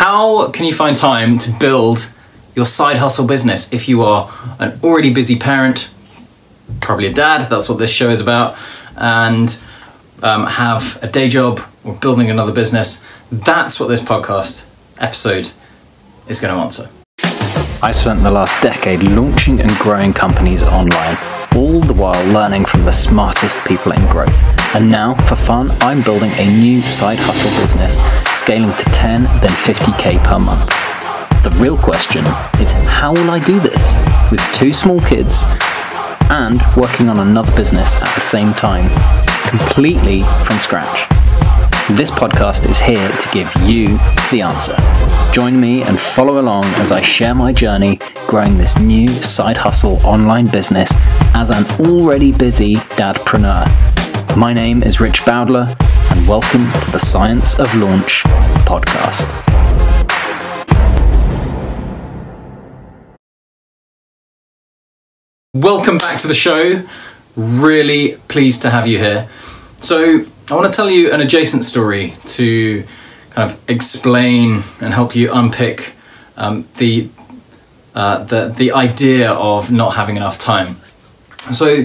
How can you find time to build your side hustle business if you are an already busy parent, probably a dad, that's what this show is about, and um, have a day job or building another business? That's what this podcast episode is going to answer. I've spent the last decade launching and growing companies online, all the while learning from the smartest people in growth. And now, for fun, I'm building a new side hustle business, scaling to 10, then 50k per month. The real question is how will I do this with two small kids and working on another business at the same time, completely from scratch? This podcast is here to give you the answer. Join me and follow along as I share my journey growing this new side hustle online business as an already busy dadpreneur. My name is Rich Bowdler, and welcome to the Science of Launch podcast. Welcome back to the show. Really pleased to have you here. So, I want to tell you an adjacent story to kind of explain and help you unpick um, the, uh, the the idea of not having enough time. So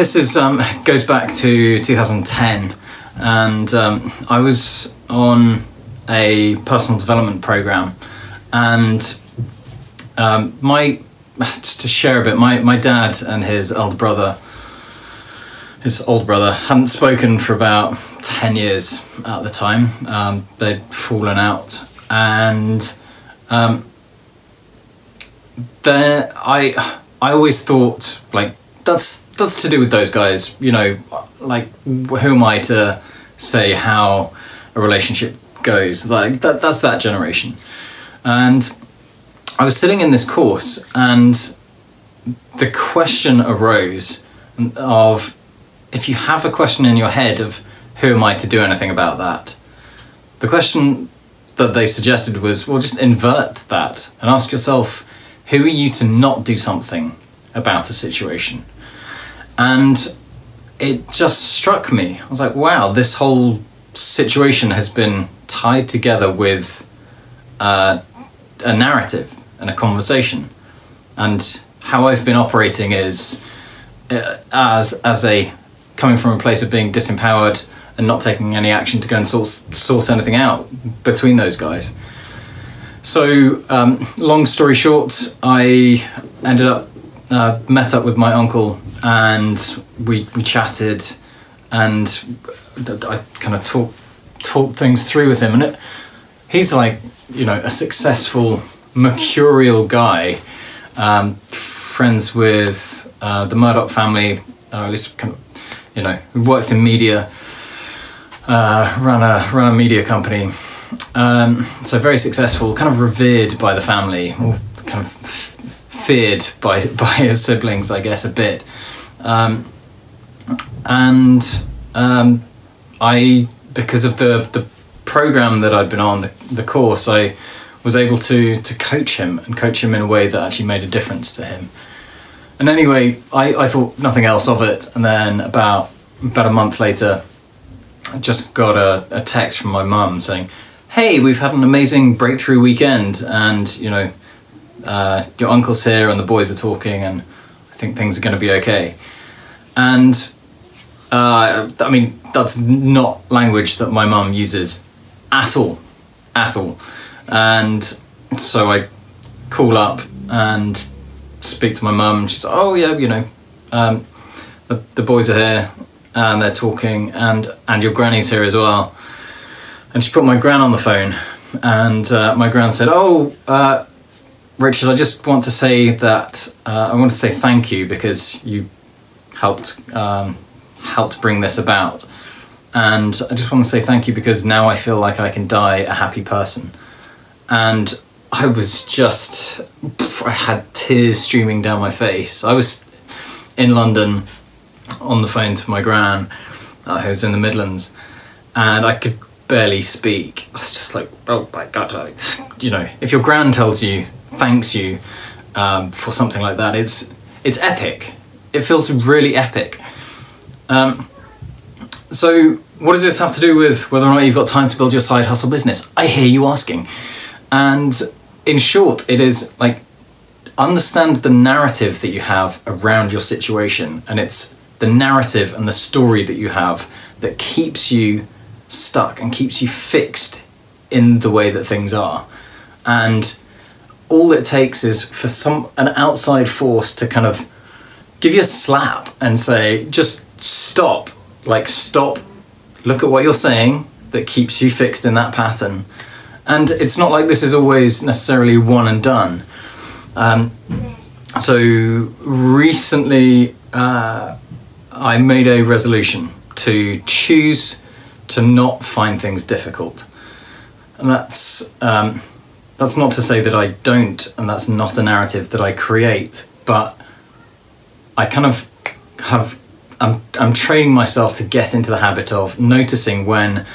this is um, goes back to 2010, and um, I was on a personal development program, and um, my just to share a bit, my my dad and his elder brother his older brother hadn't spoken for about 10 years at the time. Um, they'd fallen out and um, there i i always thought like that's that's to do with those guys you know like who am i to say how a relationship goes? Like that that's that generation. And i was sitting in this course and the question arose of if you have a question in your head of who am I to do anything about that, the question that they suggested was well, just invert that and ask yourself who are you to not do something about a situation? And it just struck me. I was like, wow, this whole situation has been tied together with uh, a narrative and a conversation. And how I've been operating is uh, as as a coming from a place of being disempowered and not taking any action to go and sort, sort anything out between those guys. So, um, long story short, I ended up uh, met up with my uncle and we we chatted and I kind of talked talked things through with him and it, he's like you know a successful mercurial guy, um, friends with uh, the Murdoch family, or at least kind of you know, worked in media, uh, ran a ran a media company. Um, so very successful, kind of revered by the family, kind of feared by by his siblings, I guess, a bit. Um, and um, I, because of the the program that I'd been on, the, the course, I was able to to coach him and coach him in a way that actually made a difference to him. And anyway, I, I thought nothing else of it. And then about about a month later, I just got a, a text from my mum saying, "Hey, we've had an amazing breakthrough weekend, and you know, uh, your uncle's here, and the boys are talking, and I think things are going to be okay." And uh, I mean, that's not language that my mum uses at all, at all. And so I call up and speak to my mum. She's oh yeah, you know, um, the the boys are here and they're talking, and and your granny's here as well. And she put my gran on the phone, and uh, my gran said, oh. Uh, Richard, I just want to say that uh, I want to say thank you because you helped um, helped bring this about, and I just want to say thank you because now I feel like I can die a happy person, and I was just, I had tears streaming down my face. I was in London on the phone to my gran, uh, who was in the Midlands, and I could barely speak. I was just like, oh my god, I, you know, if your gran tells you, thanks you um, for something like that, it's it's epic. It feels really epic. Um, so, what does this have to do with whether or not you've got time to build your side hustle business? I hear you asking. And in short, it is like understand the narrative that you have around your situation, and it's the narrative and the story that you have that keeps you stuck and keeps you fixed in the way that things are. And all it takes is for some an outside force to kind of give you a slap and say, just stop. Like stop, look at what you're saying that keeps you fixed in that pattern. And it's not like this is always necessarily one and done. Um, so recently, uh, I made a resolution to choose to not find things difficult, and that's um, that's not to say that I don't, and that's not a narrative that I create, but I kind of have. I'm, I'm training myself to get into the habit of noticing when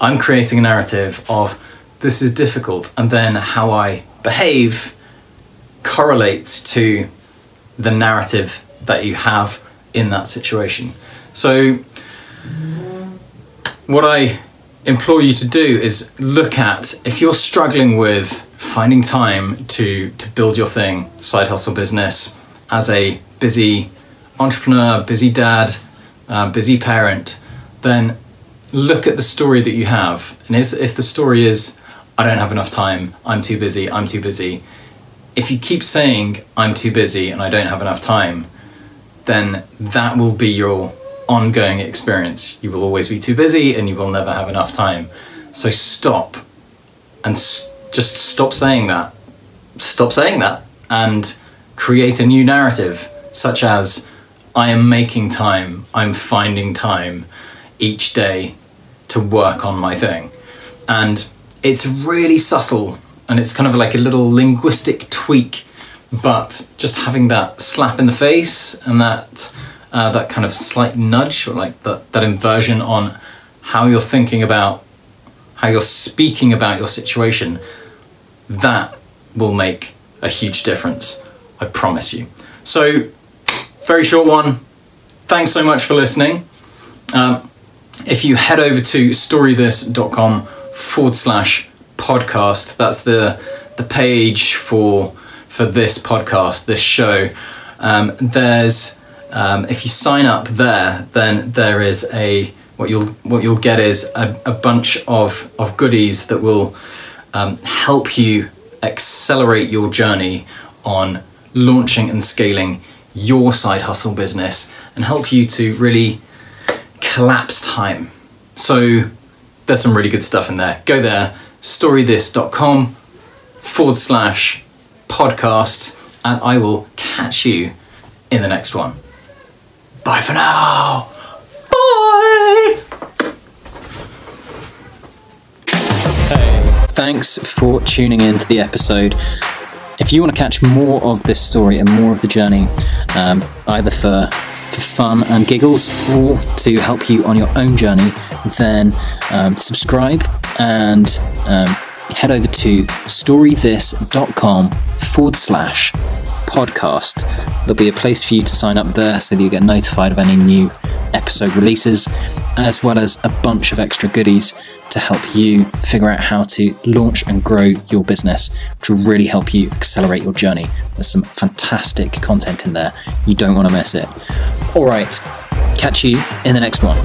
I'm creating a narrative of this is difficult, and then how I behave correlates to the narrative that you have in that situation. So, what I implore you to do is look at if you're struggling with finding time to, to build your thing, side hustle business, as a busy entrepreneur, busy dad, uh, busy parent, then look at the story that you have. And is, if the story is, I don't have enough time, I'm too busy, I'm too busy, if you keep saying, I'm too busy and I don't have enough time, then that will be your ongoing experience. You will always be too busy and you will never have enough time. So stop and s- just stop saying that. Stop saying that and create a new narrative, such as I am making time, I'm finding time each day to work on my thing. And it's really subtle and it's kind of like a little linguistic tweak, but just having that slap in the face and that uh, that kind of slight nudge or like that, that inversion on how you're thinking about how you're speaking about your situation, that will make a huge difference. I promise you. So, very short one. Thanks so much for listening. Um, if you head over to storythis.com forward slash podcast. That's the the page for for this podcast, this show. Um, there's um, if you sign up there, then there is a what you'll what you'll get is a, a bunch of of goodies that will um, help you accelerate your journey on launching and scaling your side hustle business and help you to really collapse time. So there's some really good stuff in there. Go there storythis.com forward slash podcast, and I will catch you in the next one. Bye for now. Bye. Hey, thanks for tuning in to the episode. If you want to catch more of this story and more of the journey, um, either for for fun and giggles or to help you on your own journey, then um, subscribe and um, head over to storythis.com forward slash podcast. There'll be a place for you to sign up there so that you get notified of any new episode releases, as well as a bunch of extra goodies to help you figure out how to launch and grow your business, which will really help you accelerate your journey. There's some fantastic content in there. You don't want to miss it. All right, catch you in the next one.